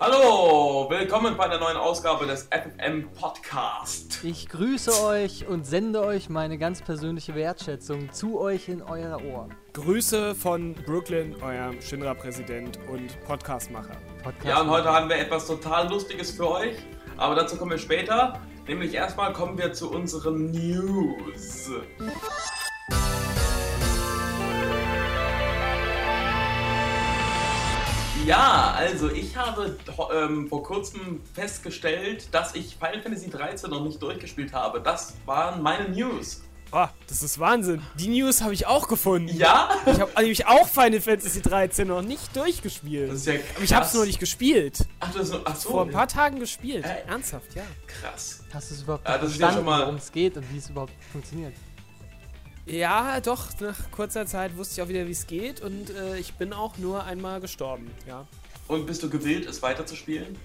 Hallo, willkommen bei einer neuen Ausgabe des FFM Podcast. Ich grüße euch und sende euch meine ganz persönliche Wertschätzung zu euch in euer Ohr. Grüße von Brooklyn, eurem Shinra-Präsident und Podcastmacher. Podcast Ja, und heute haben wir etwas total Lustiges für euch, aber dazu kommen wir später. Nämlich erstmal kommen wir zu unseren News. Ja, also ich habe ähm, vor kurzem festgestellt, dass ich Final Fantasy 13 noch nicht durchgespielt habe. Das waren meine News. Oh, das ist Wahnsinn. Die News habe ich auch gefunden. Ja? Ich habe nämlich auch Final Fantasy 13 noch nicht durchgespielt. Das ist ja Aber ich habe es krass. nur nicht gespielt. Ach, das ist, ach so. Vor ein paar Tagen gespielt. Äh. Ernsthaft, ja. Krass. Hast du es überhaupt Ja, das ist ja verstanden, schon mal- worum es geht und wie es überhaupt funktioniert? Ja, doch. Nach kurzer Zeit wusste ich auch wieder, wie es geht. Und äh, ich bin auch nur einmal gestorben. Ja. Und bist du gewillt, es weiterzuspielen?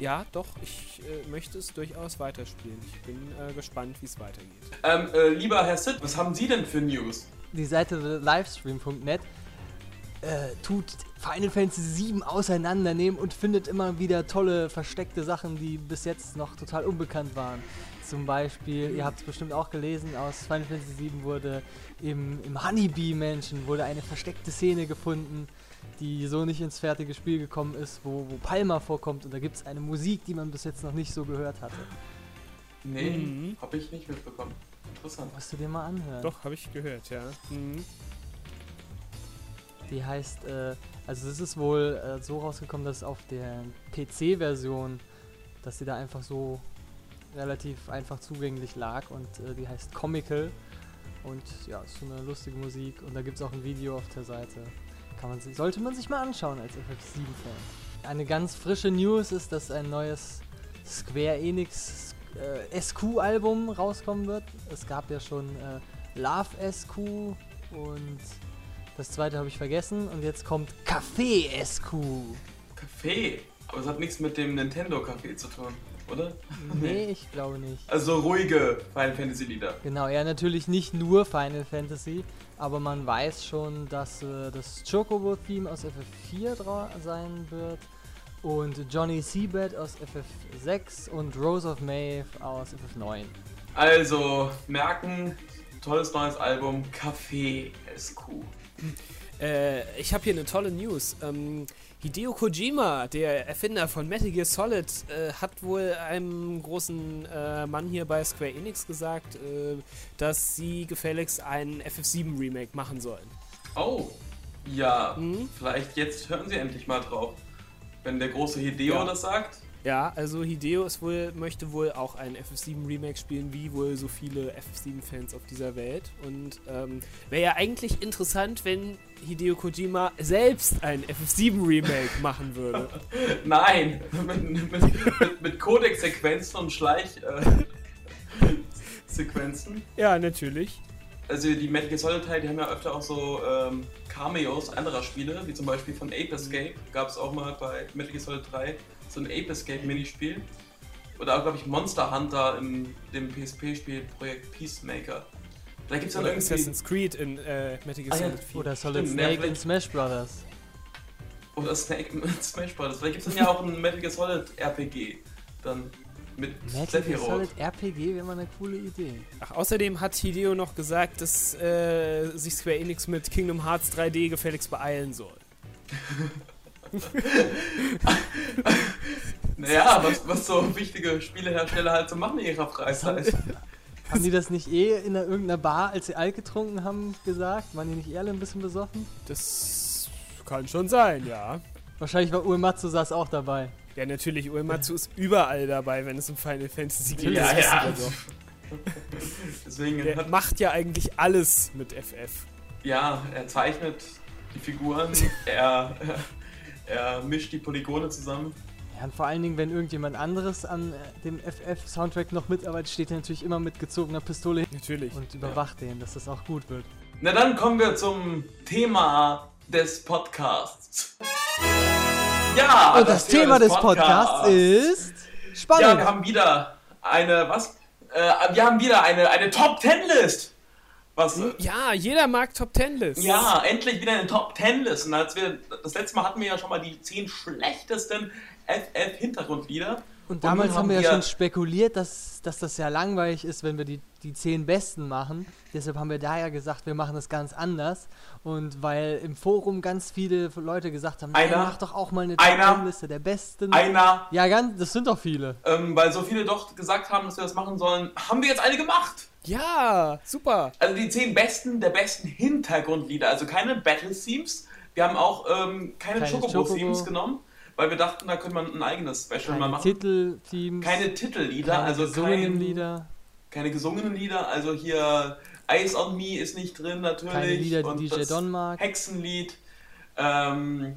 Ja, doch. Ich äh, möchte es durchaus weiterspielen. Ich bin äh, gespannt, wie es weitergeht. Ähm, äh, lieber Herr Sid, was haben Sie denn für News? Die Seite livestream.net äh, tut Final Fantasy VII auseinandernehmen und findet immer wieder tolle versteckte Sachen, die bis jetzt noch total unbekannt waren. Zum Beispiel, ihr habt es bestimmt auch gelesen, aus Final Fantasy VII wurde im, im Honeybee-Menschen wurde eine versteckte Szene gefunden, die so nicht ins fertige Spiel gekommen ist, wo, wo Palma vorkommt und da gibt es eine Musik, die man bis jetzt noch nicht so gehört hatte. Nee, Mhm. hab ich nicht mitbekommen. Interessant. Musst du dir mal anhören. Doch, habe ich gehört, ja. Mhm. Die heißt, äh, also es ist wohl äh, so rausgekommen, dass auf der PC-Version, dass sie da einfach so relativ einfach zugänglich lag und äh, die heißt Comical und ja, ist so eine lustige Musik und da gibt es auch ein Video auf der Seite. Kann man sich, sollte man sich mal anschauen als FF7-Fan. Eine ganz frische News ist, dass ein neues Square Enix äh, SQ-Album rauskommen wird. Es gab ja schon äh, Love SQ und das zweite habe ich vergessen und jetzt kommt Café SQ. Kaffee. Aber es hat nichts mit dem Nintendo Café zu tun, oder? Nee, ich glaube nicht. Also ruhige Final Fantasy Lieder. Genau, ja, natürlich nicht nur Final Fantasy, aber man weiß schon, dass äh, das Chocobo-Theme aus FF4 dra sein wird und Johnny Seabed aus FF6 und Rose of Maeve aus FF9. Also, merken, tolles neues Album, Café SQ. Äh, ich habe hier eine tolle News. Ähm, Hideo Kojima, der Erfinder von Metal Gear Solid, äh, hat wohl einem großen äh, Mann hier bei Square Enix gesagt, äh, dass sie gefälligst ein FF7 Remake machen sollen. Oh, ja, Mhm. vielleicht jetzt hören Sie endlich mal drauf. Wenn der große Hideo Ja. das sagt. Ja, also Hideo ist wohl, möchte wohl auch ein FF7 Remake spielen, wie wohl so viele FF7-Fans auf dieser Welt. Und ähm, wäre ja eigentlich interessant, wenn Hideo Kojima selbst ein FF7 Remake machen würde. Nein, mit, mit, mit, mit Codec-Sequenzen und Schleich-Sequenzen. ja, natürlich. Also die Metal Gear Solid Teile, die haben ja öfter auch so ähm, Cameos anderer Spiele, wie zum Beispiel von Ape Escape. Gab es auch mal bei Metal Gear Solid 3 so ein Ape Escape Minispiel. Oder auch, glaube ich, Monster Hunter in dem PSP-Spiel Projekt Peacemaker. Da gibt es dann Oder irgendwie. Assassin's Creed in äh, Metal Gear Ah, ja. Solid 4. Oder Solid Stimmt, Snake in Smash Brothers. Oder Snake mit Smash Bros. Vielleicht gibt es dann ja auch ein Metal Gear Solid RPG. Dann mit Metal Gear. Solid RPG wäre mal eine coole Idee. Ach, außerdem hat Hideo noch gesagt, dass äh, sich Square Enix mit Kingdom Hearts 3D gefälligst beeilen soll. Naja, was, was so wichtige Spielehersteller halt so machen in ihrer Freizeit. Haben die das nicht eh in einer, irgendeiner Bar, als sie Alk getrunken haben, gesagt? Waren die nicht eher alle ein bisschen besoffen? Das kann schon sein, ja. Wahrscheinlich war Uematsu saß auch dabei. Ja, natürlich, Uematsu ist überall dabei, wenn es um Final Fantasy geht. Ja, ja. wir doch. Deswegen Der macht ja eigentlich alles mit FF. ja, er zeichnet die Figuren, er, er mischt die Polygone zusammen. Ja, und vor allen Dingen, wenn irgendjemand anderes an äh, dem FF-Soundtrack noch mitarbeitet, steht er natürlich immer mit gezogener Pistole Natürlich. und überwacht den, dass das auch gut wird. Na dann kommen wir zum Thema des Podcasts. Ja, Und das, Thema des Podcasts ist spannend. Ja, wir haben wieder eine, was? Äh, wir haben wieder eine, eine Top 10 List. Was? äh, Ja, jeder mag Top Ten Lists. Ja, endlich wieder eine Top 10 List. Und als wir, das letzte Mal hatten wir ja schon mal die 10 schlechtesten FF-Hintergrundlieder. Und nun damals haben wir ja schon spekuliert, dass, dass das ja langweilig ist, wenn wir die, die zehn Besten machen. Deshalb haben wir da ja gesagt, wir machen das ganz anders. Und weil im Forum ganz viele Leute gesagt haben, Einer- "Nein, mach doch auch mal eine einer- Top-Liste der Besten. einer, ja, ganz, das sind doch viele. ähm, weil so viele doch gesagt haben, dass wir das machen sollen, haben wir jetzt eine gemacht. Ja, super. Also die 10 besten der besten Hintergrundlieder. Also keine Battle-Themes. Wir haben auch ähm, keine, Keine Chocobo-Themes Chocobo. genommen, weil wir dachten, da könnte man ein eigenes Special mal Keine machen. Titelteams, keine Titellieder, keine also gesungenen kein, Lieder, keine gesungenen Lieder. Also hier Eyes on Me ist nicht drin natürlich. keine Lieder, und die DJ das Don mag. Hexenlied. Ähm,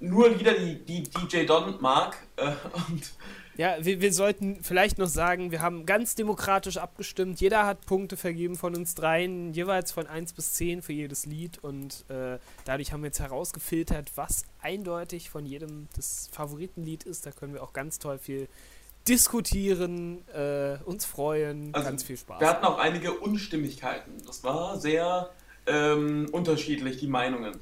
nur Lieder, die, die DJ Don mag. Äh, und Ja, wir, wir sollten vielleicht noch sagen, wir haben ganz demokratisch abgestimmt. Jeder hat Punkte vergeben von uns dreien, jeweils von 1 bis 10 für jedes Lied. Und äh, dadurch haben wir jetzt herausgefiltert, was eindeutig von jedem das Favoritenlied ist. Da können wir auch ganz toll viel diskutieren, äh, uns freuen, Also, ganz viel Spaß. wir hatten auch einige Unstimmigkeiten. Das war sehr ähm, unterschiedlich, die Meinungen.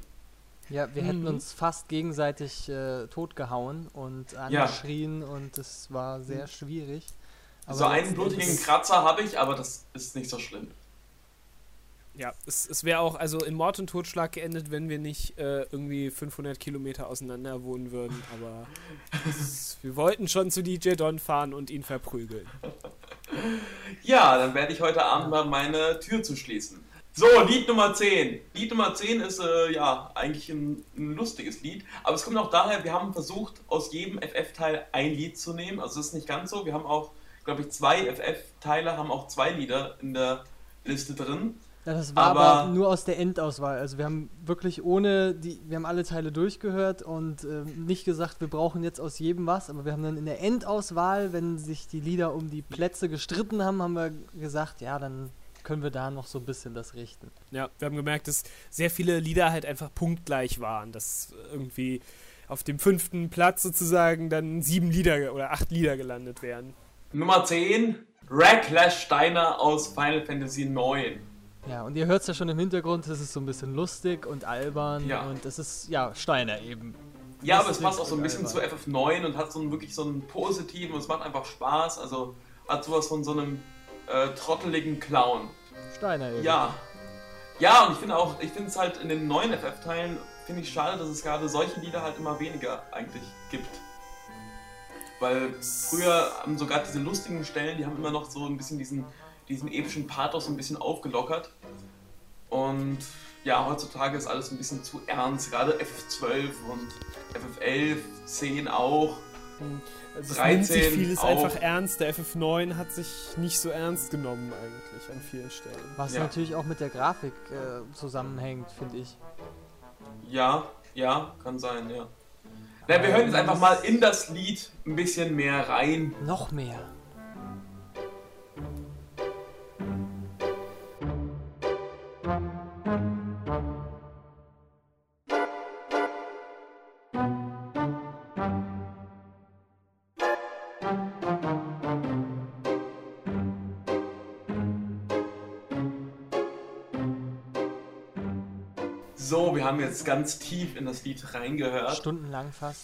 Ja, wir hätten Mhm. uns fast gegenseitig äh, totgehauen und angeschrien und es war sehr schwierig. so einen blutigen Kratzer habe ich, aber das ist nicht so schlimm. Ja, es, es wäre auch also in Mord und Totschlag geendet, wenn wir nicht äh, irgendwie 500 Kilometer auseinander wohnen würden. Aber es, wir wollten schon zu DJ Don fahren und ihn verprügeln. Ja, dann werde ich heute Abend mal meine Tür zu schließen. So, Lied Nummer 10. Lied Nummer 10 ist äh, ja eigentlich ein, ein lustiges Lied, aber es kommt auch daher, wir haben versucht, aus jedem FF-Teil ein Lied zu nehmen. Also es ist nicht ganz so. Wir haben auch, glaube ich, zwei FF-Teile haben auch zwei Lieder in der Liste drin. Ja, das war aber, Aber- nur aus der Endauswahl. Also wir haben wirklich ohne die, wir haben alle Teile durchgehört und ähm, nicht gesagt, wir brauchen jetzt aus jedem was, aber wir haben dann in der Endauswahl, wenn sich die Lieder um die Plätze gestritten haben, haben wir gesagt, ja, dann können wir da noch so ein bisschen das richten. Ja, wir haben gemerkt, dass sehr viele Lieder halt einfach punktgleich waren. Dass irgendwie auf dem fünften Platz sozusagen dann sieben Lieder oder acht Lieder gelandet wären. Nummer 10, Racklash Steiner aus Final Fantasy 9. Ja, und ihr hört es ja schon im Hintergrund, es ist so ein bisschen lustig und albern Ja. und es ist, ja, Steiner eben. Ja, aber es passt auch so ein bisschen zu albern. FF9 und hat so einen, wirklich so einen positiven und es macht einfach Spaß. Also hat sowas von so einem äh, trotteligen Clown. Steiner eben. Ja. Ja, und ich finde auch, ich finde es halt in den neuen FF-Teilen, finde ich schade, dass es gerade solche Lieder halt immer weniger eigentlich gibt. Weil früher haben sogar diese lustigen Stellen, die haben immer noch so ein bisschen diesen, diesen epischen Pathos ein bisschen aufgelockert. Und ja, heutzutage ist alles ein bisschen zu ernst, gerade FF12 und FF11, 10 auch. Also es 13 nimmt sich vieles auch. einfach ernst. Der FF9 hat sich nicht so ernst genommen eigentlich an vielen Stellen. Was Ja. natürlich auch mit der Grafik äh, zusammenhängt, finde ich. Ja, ja, kann sein, ja. Na, wir hören jetzt einfach mal in das Lied ein bisschen mehr rein. Noch mehr. So, wir haben jetzt ganz tief in das Lied reingehört. Stundenlang fast.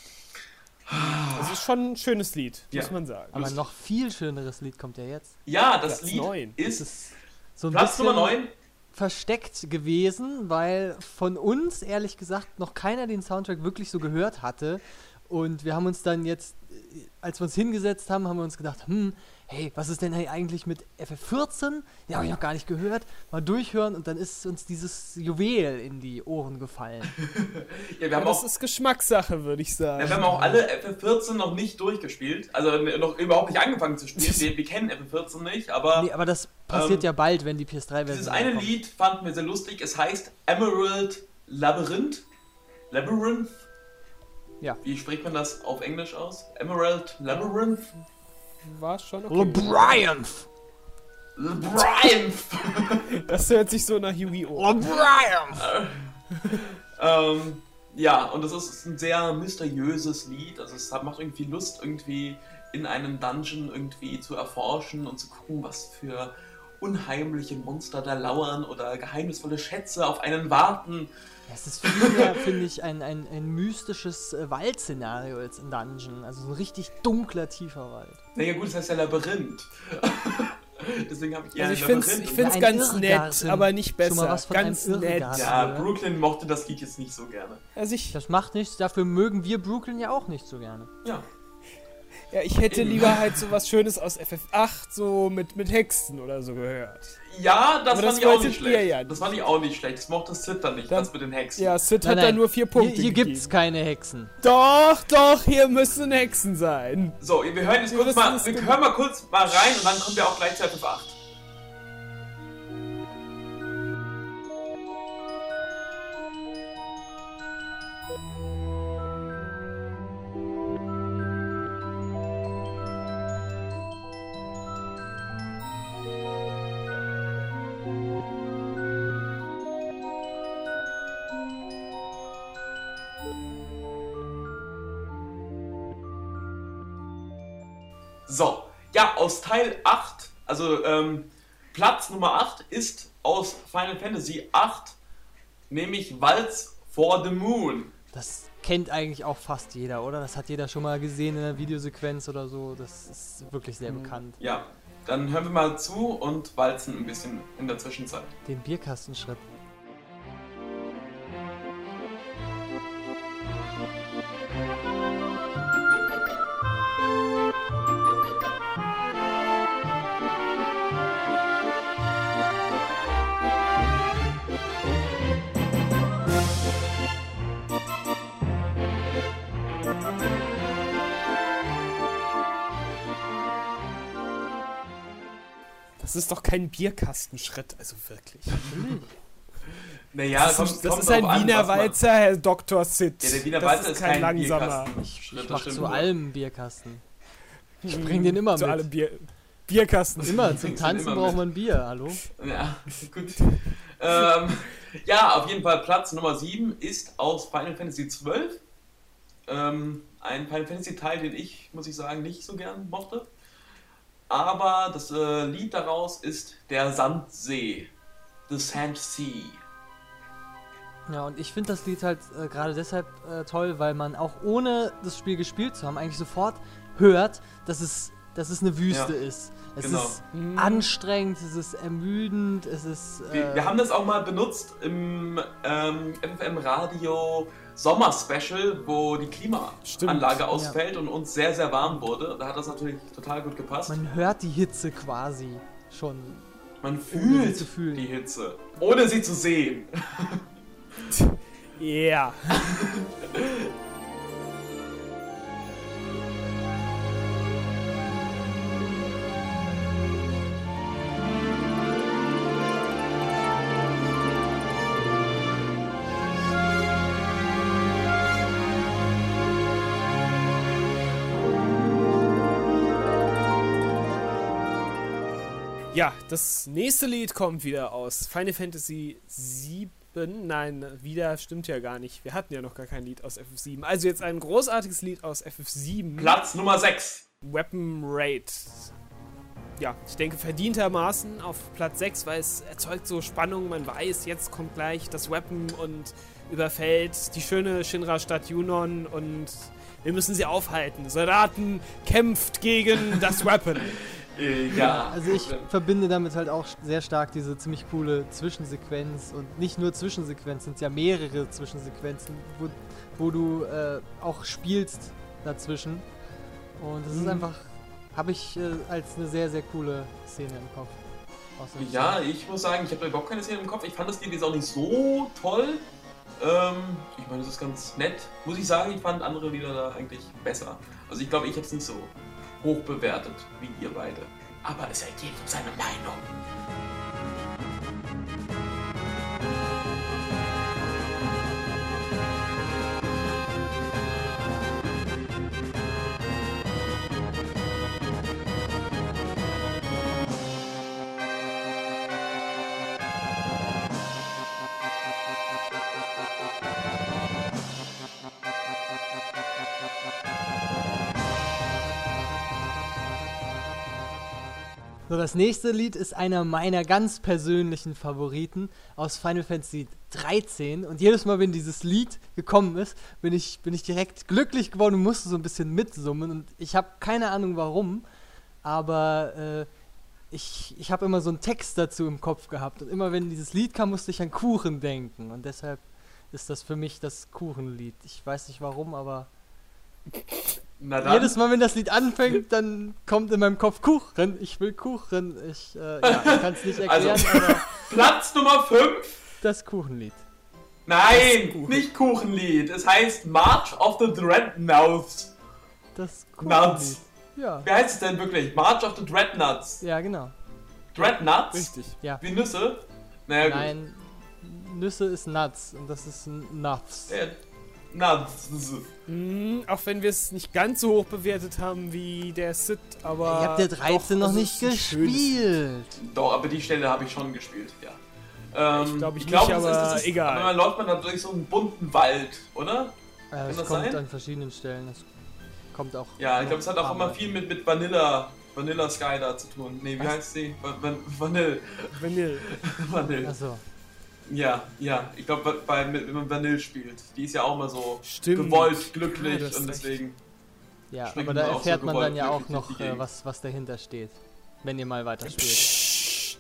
Es ist schon ein schönes Lied, Ja. muss man sagen. Aber Lustig. noch viel schöneres Lied kommt ja jetzt. Ja, das Platz Lied neun. Es ist ist so ein Platz bisschen Nummer 9. versteckt gewesen, weil von uns ehrlich gesagt noch keiner den Soundtrack wirklich so gehört hatte. Und wir haben uns dann jetzt, äh, als wir uns hingesetzt haben, haben wir uns gedacht, hm, hey, was ist denn eigentlich mit FF14? Ja, habe ich noch gar nicht gehört. Mal durchhören und dann ist uns dieses Juwel in die Ohren gefallen. Ja, wir haben das auch, ist Geschmackssache, würde ich sagen. ja, wir haben auch alle FF14 noch nicht durchgespielt. Also noch überhaupt nicht angefangen zu spielen. Wir, wir kennen FF14 nicht, aber Nee, aber das passiert Ähm, ja bald, wenn die PS3-Version dieses eine Lied fanden wir sehr lustig. Es heißt Emerald Labyrinth. Labyrinth? Ja. Wie spricht man das auf Englisch aus? Emerald Labyrinth? War schon okay. O'Brien! Labyrinth! Das hört sich so nach Yu-Gi-Oh! O'Brien! Ähm, ja, und das ist ein sehr mysteriöses Lied. Also es macht irgendwie Lust, irgendwie in einem Dungeon irgendwie zu erforschen und zu gucken, was für unheimliche Monster da lauern oder geheimnisvolle Schätze auf einen warten. Es ist vielmehr, finde ich, ein, ein, ein mystisches äh, Waldszenario als in Dungeon. Also so ein richtig dunkler, tiefer Wald. Naja gut, das heißt ja Labyrinth. Deswegen habe ich eher Also ich ein finde es ich find's Ein ganz nett, Irrgarten. aber nicht besser. was von ganz nett. Ja? Brooklyn mochte das Lied jetzt nicht so gerne. Also ich, Das macht nichts, dafür mögen wir Brooklyn ja auch nicht so gerne. Ja. Ja, ich hätte Eben. lieber halt so was Schönes aus FF8, so mit, mit Hexen oder so gehört. Ja, das fand das ich auch nicht schlecht. ja Das fand ich auch nicht schlecht. Das mochte Sid dann nicht, Dann- das mit den Hexen. Ja, Sid Nein, hat da nein, nur vier Punkte Hier, hier gegeben. gibt's keine Hexen. Doch, doch, hier müssen Hexen sein. So, wir hören jetzt Wir kurz mal, wir hören mal kurz mal rein und dann kommen wir auch gleich zu FF8. Aus Teil 8, also ähm, Platz Nummer 8 ist aus Final Fantasy 8, nämlich Waltz for the Moon. Das kennt eigentlich auch fast jeder, oder? Das hat jeder schon mal gesehen in einer Videosequenz oder so. Das ist wirklich sehr bekannt. Ja, dann hören wir mal zu und walzen ein bisschen in der Zwischenzeit. Den Bierkastenschritt. Kein Bierkastenschritt, also wirklich. Naja, das kommt- ist, das kommt ist ein an, Wiener man- Walzer, Herr Dr. Sid. Ja, der Wiener das Walzer ist kein, kein langsamer. Bierkasten. Ich, Schritt, ich mach zu allem Bierkasten. Ich Hm, bring den immer Zu mit. allem Bier, Bierkasten. Immer, zum Tanzen immer braucht mit. man Bier, hallo? Ja, gut. ähm, ja, auf jeden Fall Platz Nummer 7 ist aus Final Fantasy XII. Ähm, ein Final Fantasy Teil, den ich, muss ich sagen, nicht so gern mochte. Aber das äh, Lied daraus ist der Sandsee. The Sand Sea. Ja, und ich finde das Lied halt äh, gerade deshalb äh, toll, weil man auch ohne das Spiel gespielt zu haben, eigentlich sofort hört, dass es, dass es eine Wüste Ja, ist. Es genau. ist anstrengend, es ist ermüdend, es ist. Wir, Äh, wir haben das auch mal benutzt im ähm, FFM Radio Sommer Special, wo die Klimaanlage Stimmt, ausfällt und uns sehr, sehr warm wurde. Da hat das natürlich total gut gepasst. man hört die Hitze quasi schon. Man fühlt die Hitze, ohne sie zu sehen. Ja. Ja, das nächste Lied kommt wieder aus Final Fantasy 7. Nein, wieder stimmt ja gar nicht. Wir hatten ja noch gar kein Lied aus FF7. Also jetzt ein großartiges Lied aus FF7. Platz Nummer 6. Weapon Raid. Ja, ich denke verdientermaßen auf Platz 6, weil es erzeugt so Spannung. Man weiß, jetzt kommt gleich das Weapon und überfällt die schöne Shinra-Stadt Junon und wir müssen sie aufhalten. Soldaten kämpft gegen das Weapon. Äh, ja. Also ich verbinde damit halt auch sehr stark diese ziemlich coole Zwischensequenz und nicht nur Zwischensequenz, sind ja mehrere Zwischensequenzen, wo, wo du äh, auch spielst dazwischen. Und das ist Mhm. einfach, habe ich äh, als eine sehr, sehr coole Szene im Kopf. Ja, ich muss sagen, ich habe da überhaupt keine Szene im Kopf. Ich fand das Lied jetzt auch nicht so toll. Ähm, ich meine, das ist ganz nett. Muss ich sagen, ich fand andere Lieder da eigentlich besser. Also ich glaube, ich habe es nicht so hoch bewertet wie ihr beide. Aber es hat jedem seine Meinung. Das nächste Lied ist einer meiner ganz persönlichen Favoriten aus Final Fantasy 13. Und jedes Mal, wenn dieses Lied gekommen ist, bin ich, bin ich direkt glücklich geworden und musste so ein bisschen mitsummen. Und ich habe keine Ahnung warum, aber äh, ich, ich habe immer so einen Text dazu im Kopf gehabt. Und immer wenn dieses Lied kam, musste ich an Kuchen denken. Und deshalb ist das für mich das Kuchenlied. Ich weiß nicht warum, aber. Jedes Mal, wenn das Lied anfängt, dann kommt in meinem Kopf Kuchen. Ich will Kuchen. Ich, äh, ja, ich kann es nicht erklären, Also- Platz Nummer 5. das Kuchenlied. Nein, Kuchen. nicht Kuchenlied. Es heißt March of the Dreadnoughts. Das Nuts. Kuchenlied. Ja. Wie heißt es denn wirklich? March of the Dreadnoughts. Ja, genau. Dreadnoughts? Richtig. Ja. Wie Nüsse? Naja, gut. Nein, Nüsse ist Nuts und das ist Nuts. Äh, Nuts. Mhm, auch wenn wir es nicht ganz so hoch bewertet haben wie der Sid, aber. Ihr habt der 13 doch, noch also nicht gespielt. Doch, aber die Stelle habe ich schon gespielt, ja. Ähm, Ich glaub, ich glaub, nicht, das aber das ist, egal. Aber dann läuft man da durch so einen bunten Wald, oder? Äh, es das kommt sein? an verschiedenen Stellen. Es kommt auch. Ja, ich glaube, es hat auch immer viel mit, mit Vanilla, Vanilla Sky da zu tun. Nee, wie Was? heißt sie? Va Van Vanille. Vanille. Vanille. Achso. Ja, ja. Ich glaube, bei, mit- wenn man Vanille spielt, die ist ja auch mal so Stimmt. gewollt, glücklich Ja, und deswegen. Ja, aber da auch so erfährt man dann ja auch noch, äh, was, was dahinter steht. Wenn ihr mal weiterspielt.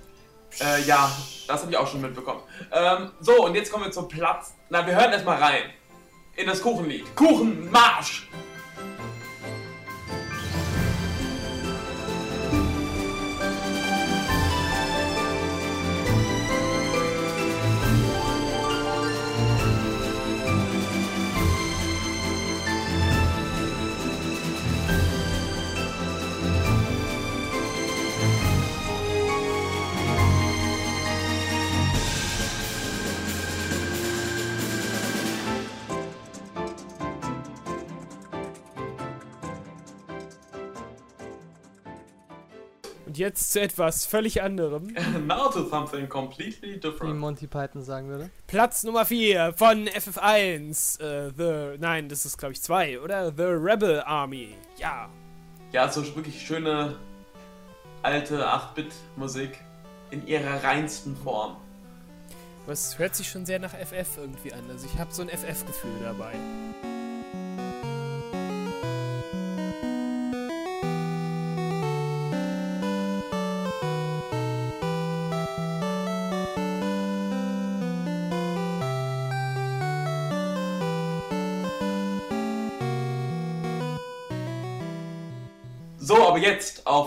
Äh, ja, das habe ich auch schon mitbekommen. Ähm, so, und jetzt kommen wir zum Platz. Na, wir hören erstmal rein. In das Kuchenlied. Kuchenmarsch! Und jetzt zu etwas völlig anderem. Now to something completely Wie different. Monty Python sagen würde. Platz Nummer 4 von FF1. Äh, The. Nein, das ist glaube ich 2, oder? The Rebel Army. Ja. Ja, so wirklich schöne alte 8-Bit-Musik in ihrer reinsten Form. Es hört sich schon sehr nach FF irgendwie an. Also ich habe so ein FF-Gefühl dabei.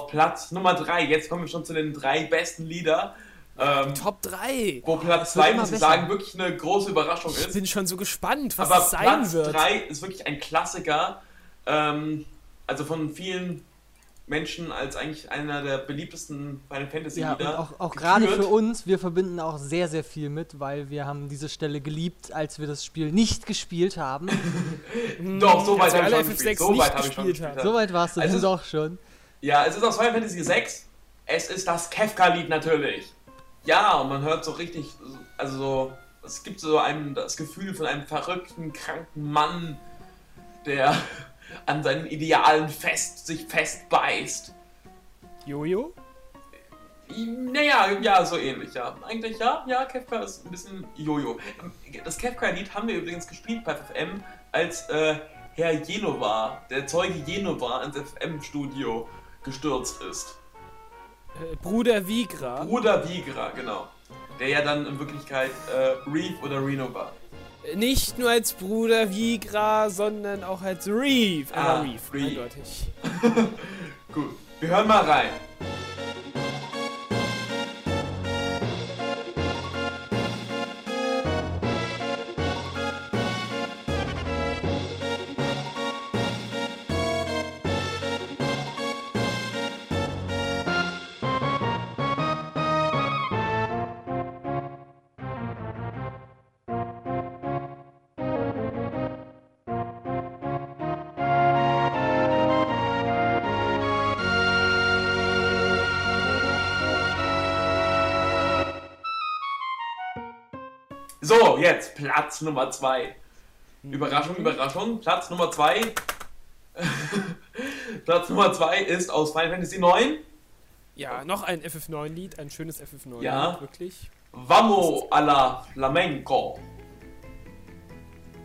Platz Nummer 3. Jetzt kommen wir schon zu den drei besten Lieder. Ähm, Top 3. wo Platz Es wird 2, immer muss ich sagen, wirklich eine große Überraschung Ich ist. bin schon so gespannt, was Aber es sein Platz wird. 3 ist wirklich ein Klassiker. Ähm, also von vielen Menschen als eigentlich einer der beliebtesten Final Fantasy Ja, und Lieder. auch, auch gerade für uns, wir verbinden auch sehr, sehr viel mit, weil wir haben diese Stelle geliebt, als wir das Spiel nicht gespielt haben. Doch, so weit Als wir habe ich alle schon FF6 gespielt. So nicht weit habe ich schon gespielt gespielt. haben. Soweit warst du Also doch schon. Ja, es ist aus Final Fantasy 6. Es ist das Kefka-Lied natürlich. Ja, und man hört so richtig, also so, es gibt so einem das Gefühl von einem verrückten, kranken Mann, der an seinen Idealen fest, sich festbeißt. Jojo? Naja, ja, so ähnlich, ja. Eigentlich ja, ja, Kefka ist ein bisschen Jojo. Das Kefka-Lied haben wir übrigens gespielt bei FFM, als äh, Herr Jenova, der Zeuge Jenova, ins FFM-Studio gestürzt ist. Äh, Bruder Vigra. Bruder Vigra, genau. Der ja dann in Wirklichkeit äh, Reeve oder Reno war. Äh, Nicht nur als Bruder Vigra, sondern auch als Reeve. Ah, Ah, Reeve, Reeve. eindeutig. Gut, wir hören mal rein. So, jetzt Platz Nummer 2. Überraschung, Überraschung. Platz Nummer 2. Platz Nummer 2 ist aus Final Fantasy 9. Ja, noch ein FF9-Lied, ein schönes FF9-Lied, Ja. wirklich. Vamos a la Flamenco.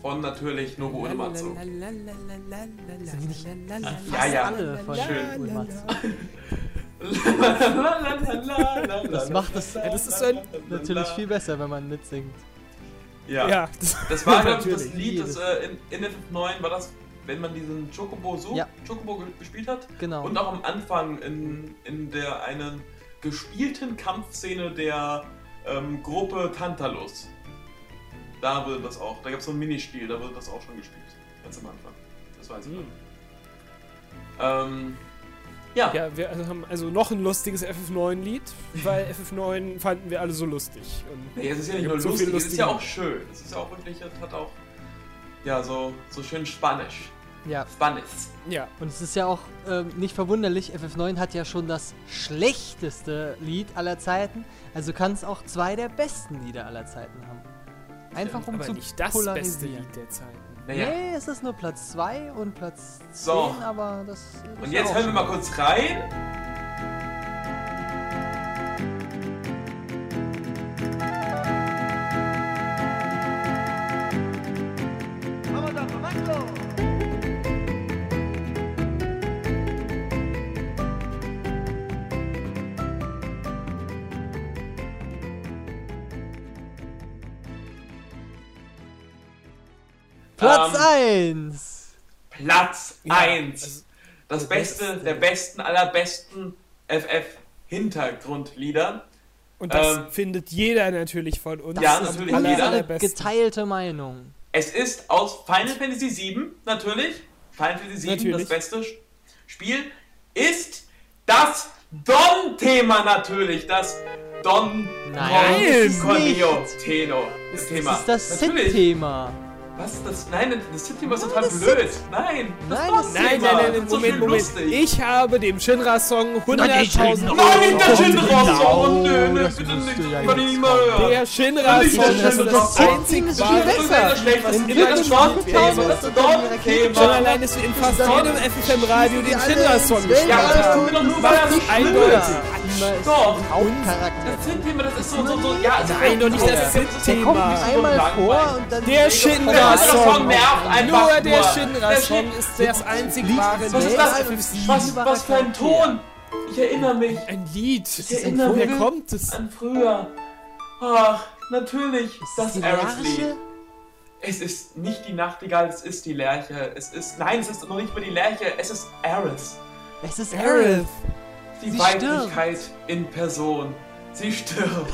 Von natürlich Nobu Uematsu. Sind nicht Ja, ja. alle von Schön. Uematsu. Das Das macht Ja, das ist ein- natürlich viel besser, wenn man mitsingt. Ja. Ja, das, war, glaube ich, das. Lied, das äh, in, in FF9 war das, wenn man diesen Chocobo so Ja. Chocobo ge- gespielt hat. Genau. Und auch am Anfang in, in der einen gespielten Kampfszene der ähm, Gruppe Tantalus. Da wurde das auch. Da gab es so ein Minispiel, da wurde das auch schon gespielt. Ganz am Anfang. Das weiß ich noch. Hm. Ähm, ja. Ja, wir also haben also noch ein lustiges FF9-Lied, weil FF9 fanden wir alle so lustig. Und Nee, es ist ja nicht nur so lustig, viel es ist ja auch schön. Es ist ja auch wirklich, es hat auch ja so, so schön Spanisch. Ja, Spanisch. ja, und es ist ja auch ähm, nicht verwunderlich, FF9 hat ja schon das schlechteste Lied aller Zeiten, also kann es auch zwei der besten Lieder aller Zeiten haben. Einfach um aber zu nicht das beste polarisieren. Lied der Zeiten. Naja. Nee, es ist nur Platz 2 und Platz 10, So. aber das. ist Und jetzt hören wir mal kurz rein. Platz Ähm, 1! Platz Ja, 1. also das der Beste Beste. der besten aller besten FF-Hintergrundlieder. Und das Ähm, findet jeder natürlich von uns. Ja, am natürlich aller- jeder. Geteilte Meinung. Es ist aus Final Fantasy VII, natürlich. Final Fantasy VII, Natürlich. das beste Spiel, ist das Don-Thema natürlich. Das Don Nein, ist es Corneo Das Thema. ist das natürlich. Was ist das? Nein, das Sid-Thema ist Nein, total das blöd. Nein, das Nein, das- Nein, nein, nein, Das nein, ist so Moment, Moment. lustig. Ich habe dem Shinra-Song 100.000 Nein, der Euro. Shinra-Song! Oh, Nö, nö, das bitte nicht. ja Kann ich jetzt nicht mehr hören. Der Shinra-Song Das ist ist das das einzig ist viel wahre. besser. Das schlechteste wir das den Don-Thema. Don-Thema- Das Schon Don-Thema. allein, dass wir in fast jedem FFM-Radio den Shinra-Song gespielt Ja, aber das haben. tun wir doch nur, weil schlimm eindeutig. Thema ist Doch. ein Hauptcharakter. Das Sid-Thema, das ist so, so, so, ja, Nein, doch nicht das Sid-Thema. einmal vor und dann. Der Shinra-Song. Song nervt einfach Nur der Shinra-Song Shin- ist das einzig Lied wahre Was ist das? Was, was für ein Ton? Ich erinnere mich Ein Lied. Ich erinnere Woher mich kommt es? an früher. Ach, natürlich, Ist das. Lerche? Es ist nicht die Nachtigall, es ist die Lerche. Es ist, nein, es ist noch nicht mal die Lerche, es ist Aerith. Es ist Aerith. Aerith. Die Sie Weiblichkeit in Person. Sie stirbt.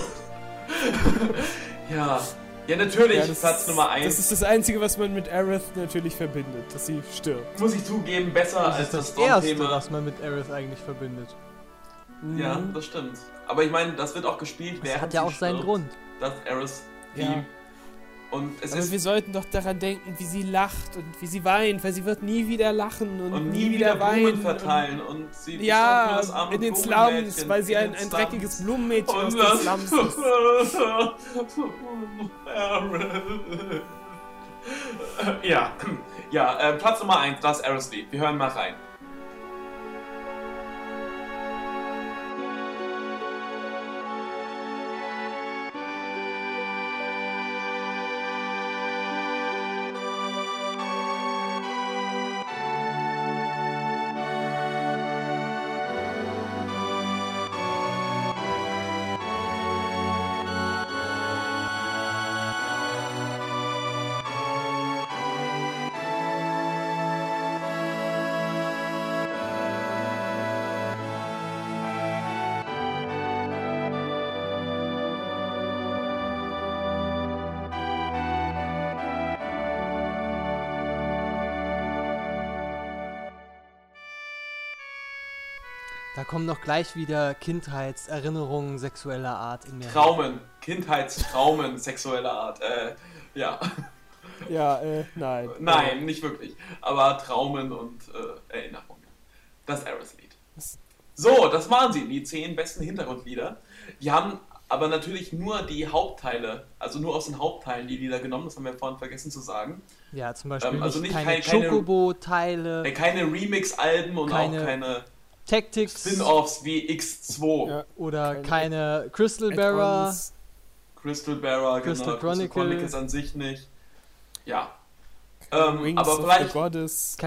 ja. Ja, natürlich, Ja, das Platz ist- Nummer 1. Das ist das Einzige, was man mit Aerith natürlich verbindet, dass sie stirbt. muss ich zugeben, besser Das als das das Erste, Storm-Thema. was man mit Aerith eigentlich verbindet. Ja, Mhm. das stimmt. Aber ich meine, das wird auch gespielt, Das während hat ja auch seinen stirbt. Grund. Das Aerith Ja. Und es Aber ist wir sollten doch daran denken, wie sie lacht und wie sie weint, weil sie wird nie wieder lachen und, und nie, wieder, Blumen weinen. verteilen und sie Und, auch nur das ja, arme in den Slums, weil sie in ein, den ein dreckiges Blumenmädchen aus Und den das- Slums ist. ja, ja äh, Platz Nummer 1, das Aerosleep. Wir hören mal rein. Kommen noch gleich wieder Kindheitserinnerungen sexueller Art in mir. Traumen, Kindheitstraumen sexueller Art. Äh, ja, Ja, äh, nein. nein, nicht wirklich. Aber Traumen und äh, Erinnerungen. Das Aerosleep. So, das waren sie, die zehn besten Hintergrundlieder. Die haben aber natürlich nur die Hauptteile, also nur aus den Hauptteilen die Lieder genommen, das haben wir vorhin vergessen zu sagen. Ja, zum Beispiel Ähm, also nicht nicht keine kein- keine- Chocobo-Teile, Äh, keine Remix-Alben und Keine- auch keine Tactics Spin-offs wie X2, Ja. oder keine keine Crystal Bearer. Crystal Bearer, Crystal genau, Crystal Chronicle. Chronicles an sich nicht. Ja. Ähm, aber vielleicht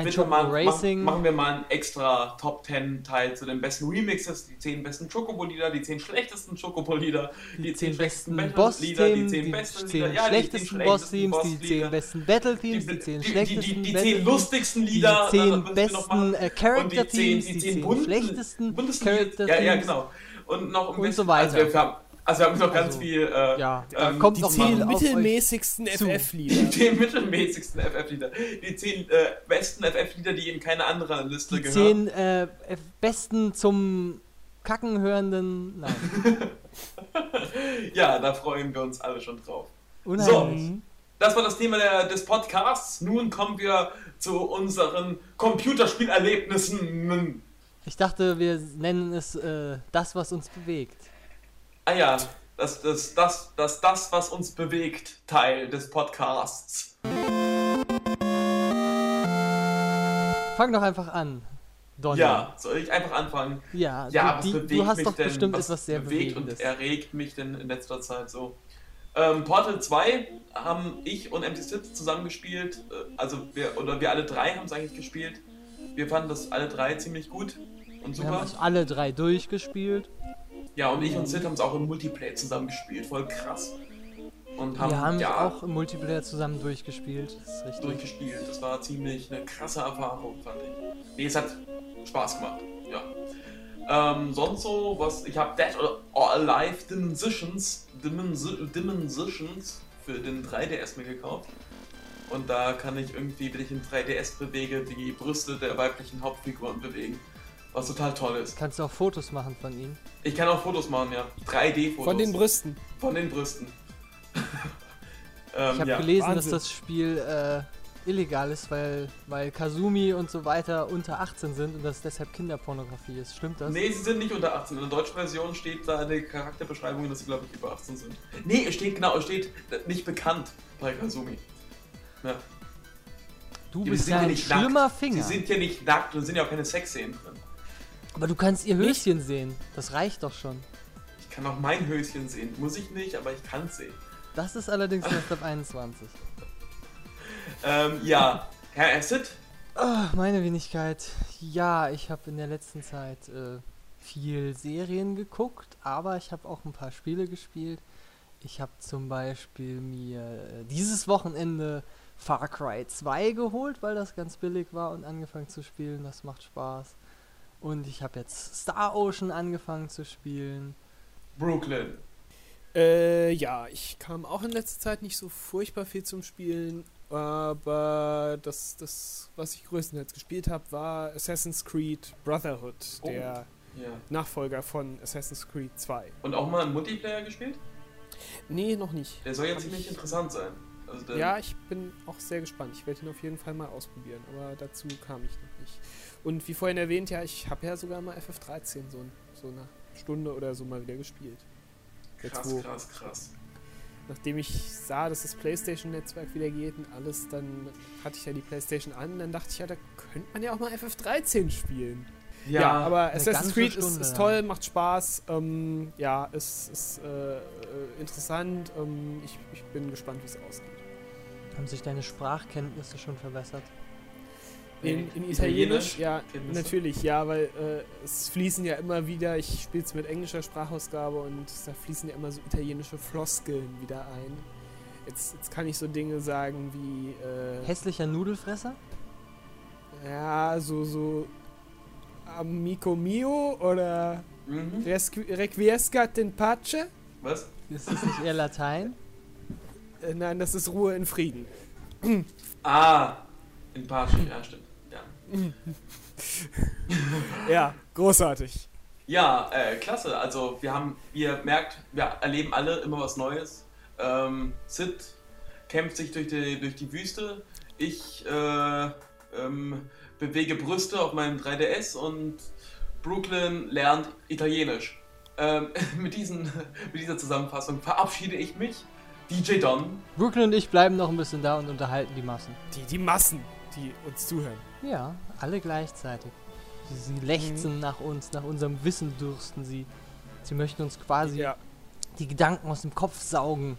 bitte mal, Racing. Mach, machen wir mal einen extra Top 10 Teil zu den besten Remixes, die 10 besten Chocobo-Lieder, die 10 schlechtesten Chocobo-Lieder, die 10 besten Battle-Lieder, die Boss-Themen, 10 die besten 10 Lieder, ja, die 10 schlechtesten Boss-Themes, die 10 Boss-Lieder, besten Battle-Themes, die 10 die, schlechtesten die, die 10 Battle-Themes, lustigsten die Lieder, 10 dann müssen wir noch besten machen. äh, Und die 10, Character-Teams, die die 10 10 bunten, schlechtesten. Character-Teams. Ja, ja, genau. Und noch ein Und bisschen, so weiter. Also wir haben, also wir haben noch ganz Also, viel, äh, Ja, ähm, kommt Die zehn mittelmäßigsten zu. die FF-Lieder. 10 mittelmäßigsten FF-Lieder, die 10 äh, besten FF-Lieder, die in keine andere Liste Die gehören. 10 äh, F- besten zum Kacken hörenden. Nein. Ja, da freuen wir uns alle schon drauf. Unheimlich. Das war das Thema der, des Podcasts. Nun kommen wir zu unseren Computerspielerlebnissen. Ich dachte, wir nennen es äh, das, was uns bewegt. Ah ja, das, das, das, das, das, was uns bewegt, Teil des Podcasts. Fang doch einfach an, Donny. Ja, soll ich einfach anfangen? ja, Ja, du, was die, bewegt du hast mich doch denn? bestimmt was etwas sehr bewegt Bewegendes. und erregt mich denn in letzter Zeit so? Ähm, Portal 2 haben ich und MC Sid zusammengespielt, äh, also wir, oder wir alle drei haben es eigentlich gespielt. Wir fanden das alle drei ziemlich gut und Wir haben super. es alle drei durchgespielt. Ja, und ich und Sid haben es auch im Multiplayer zusammengespielt, voll krass. Und haben, wir haben ja, auch im Multiplayer zusammen durchgespielt. Das ist richtig. durchgespielt. Das war ziemlich eine krasse Erfahrung, fand ich. Nee, es hat Spaß gemacht, ja. Ähm, sonst so, was, ich habe Dead or Alive Dimensions, Dimensi- Dimensions für den 3DS mir gekauft. Und da kann ich irgendwie, wenn ich den 3DS bewege, die Brüste der weiblichen Hauptfiguren bewegen. Was total toll ist. Kannst du auch Fotos machen von ihm? Ich kann auch Fotos machen, ja. 3D-Fotos. Von den Brüsten. Von den Brüsten. ähm, Ich habe ja. gelesen, Wahnsinn. dass das Spiel äh, illegal ist, weil, weil Kazumi und so weiter unter 18 sind und dass deshalb Kinderpornografie ist. Stimmt das? Nee, sie sind nicht unter 18. In der deutschen Version steht da eine Charakterbeschreibung, dass sie, glaube ich, über 18 sind. Nee, es steht genau, es steht nicht bekannt bei Kazumi. Ja. Du Die bist ja ja ein nicht schlimmer nackt. Finger. Sie sind ja nicht nackt und sind ja auch keine Sexszenen drin. Aber du kannst ihr Nicht? Höschen sehen. Das reicht doch schon. Ich kann auch mein Höschen sehen. Muss ich nicht, aber ich kann es sehen. Das ist allerdings erst ab 21. Ähm, ja, Herr Acid, Ah, meine Wenigkeit. Ja, ich habe in der letzten Zeit äh, viel Serien geguckt, aber ich habe auch ein paar Spiele gespielt. Ich habe zum Beispiel mir äh, dieses Wochenende Far Cry 2 geholt, weil das ganz billig war und angefangen zu spielen. Das macht Spaß. Und ich habe jetzt Star Ocean angefangen zu spielen. Brooklyn. Äh, ja, ich kam auch in letzter Zeit nicht so furchtbar viel zum Spielen, aber das, das was ich größtenteils gespielt habe, war Assassin's Creed Brotherhood, Oh. der Ja. Nachfolger von Assassin's Creed 2. Und auch mal einen Multiplayer gespielt? Nee, noch nicht. Der soll ja ziemlich ich- interessant sein. Also Ja, ich bin auch sehr gespannt. Ich werde ihn auf jeden Fall mal ausprobieren, aber dazu kam ich noch nicht. Und wie vorhin erwähnt, ja, ich habe ja sogar mal FF13 so, so eine Stunde oder so mal wieder gespielt. Jetzt krass, wo, krass, krass. nachdem ich sah, dass das PlayStation-Netzwerk wieder geht und alles, dann hatte ich ja die PlayStation an, dann dachte ich, ja, da könnte man ja auch mal FF13 spielen. Ja, aber eine Assassin's Creed ist, Stunde, ist ja. toll, macht Spaß, ähm, ja, ist, ist äh, äh, interessant, ähm, ich, ich bin gespannt, wie es ausgeht. Haben sich deine Sprachkenntnisse schon verbessert? In, in Italienisch? Ja, Kenntnisse? natürlich, ja, weil äh, es fließen ja immer wieder, ich spiele es mit englischer Sprachausgabe und da fließen ja immer so italienische Floskeln wieder ein. Jetzt, jetzt kann ich so Dinge sagen wie, äh, Hässlicher Nudelfresser? ja, so, so Amico mio oder Mhm. Requiescat in pace? Was? Ist das nicht eher Latein? Äh, nein, das ist Ruhe in Frieden. Ah, in Pace, ja, stimmt. Ja, Ja, großartig. ja äh, klasse. Also, wir haben, ihr merkt, wir erleben alle immer was Neues. Ähm, Sid kämpft sich durch die, durch die Wüste. Ich äh, ähm, bewege Brüste auf meinem 3DS und Brooklyn lernt Italienisch. Ähm, mit, diesen, mit dieser Zusammenfassung verabschiede ich mich. DJ Don. Brooklyn und ich bleiben noch ein bisschen da und unterhalten die Massen. Die, die Massen, die uns zuhören. Ja, alle gleichzeitig. Sie, sie lechzen Mhm. nach uns, nach unserem Wissen dürsten sie. Sie möchten uns quasi Ja. die Gedanken aus dem Kopf saugen.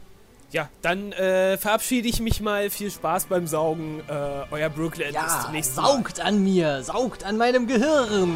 Ja, dann äh, verabschiede ich mich mal. Viel Spaß beim Saugen. Äh, euer Brooklyn. Bis Ja, zum nächsten Mal. saugt an mir, saugt an meinem Gehirn.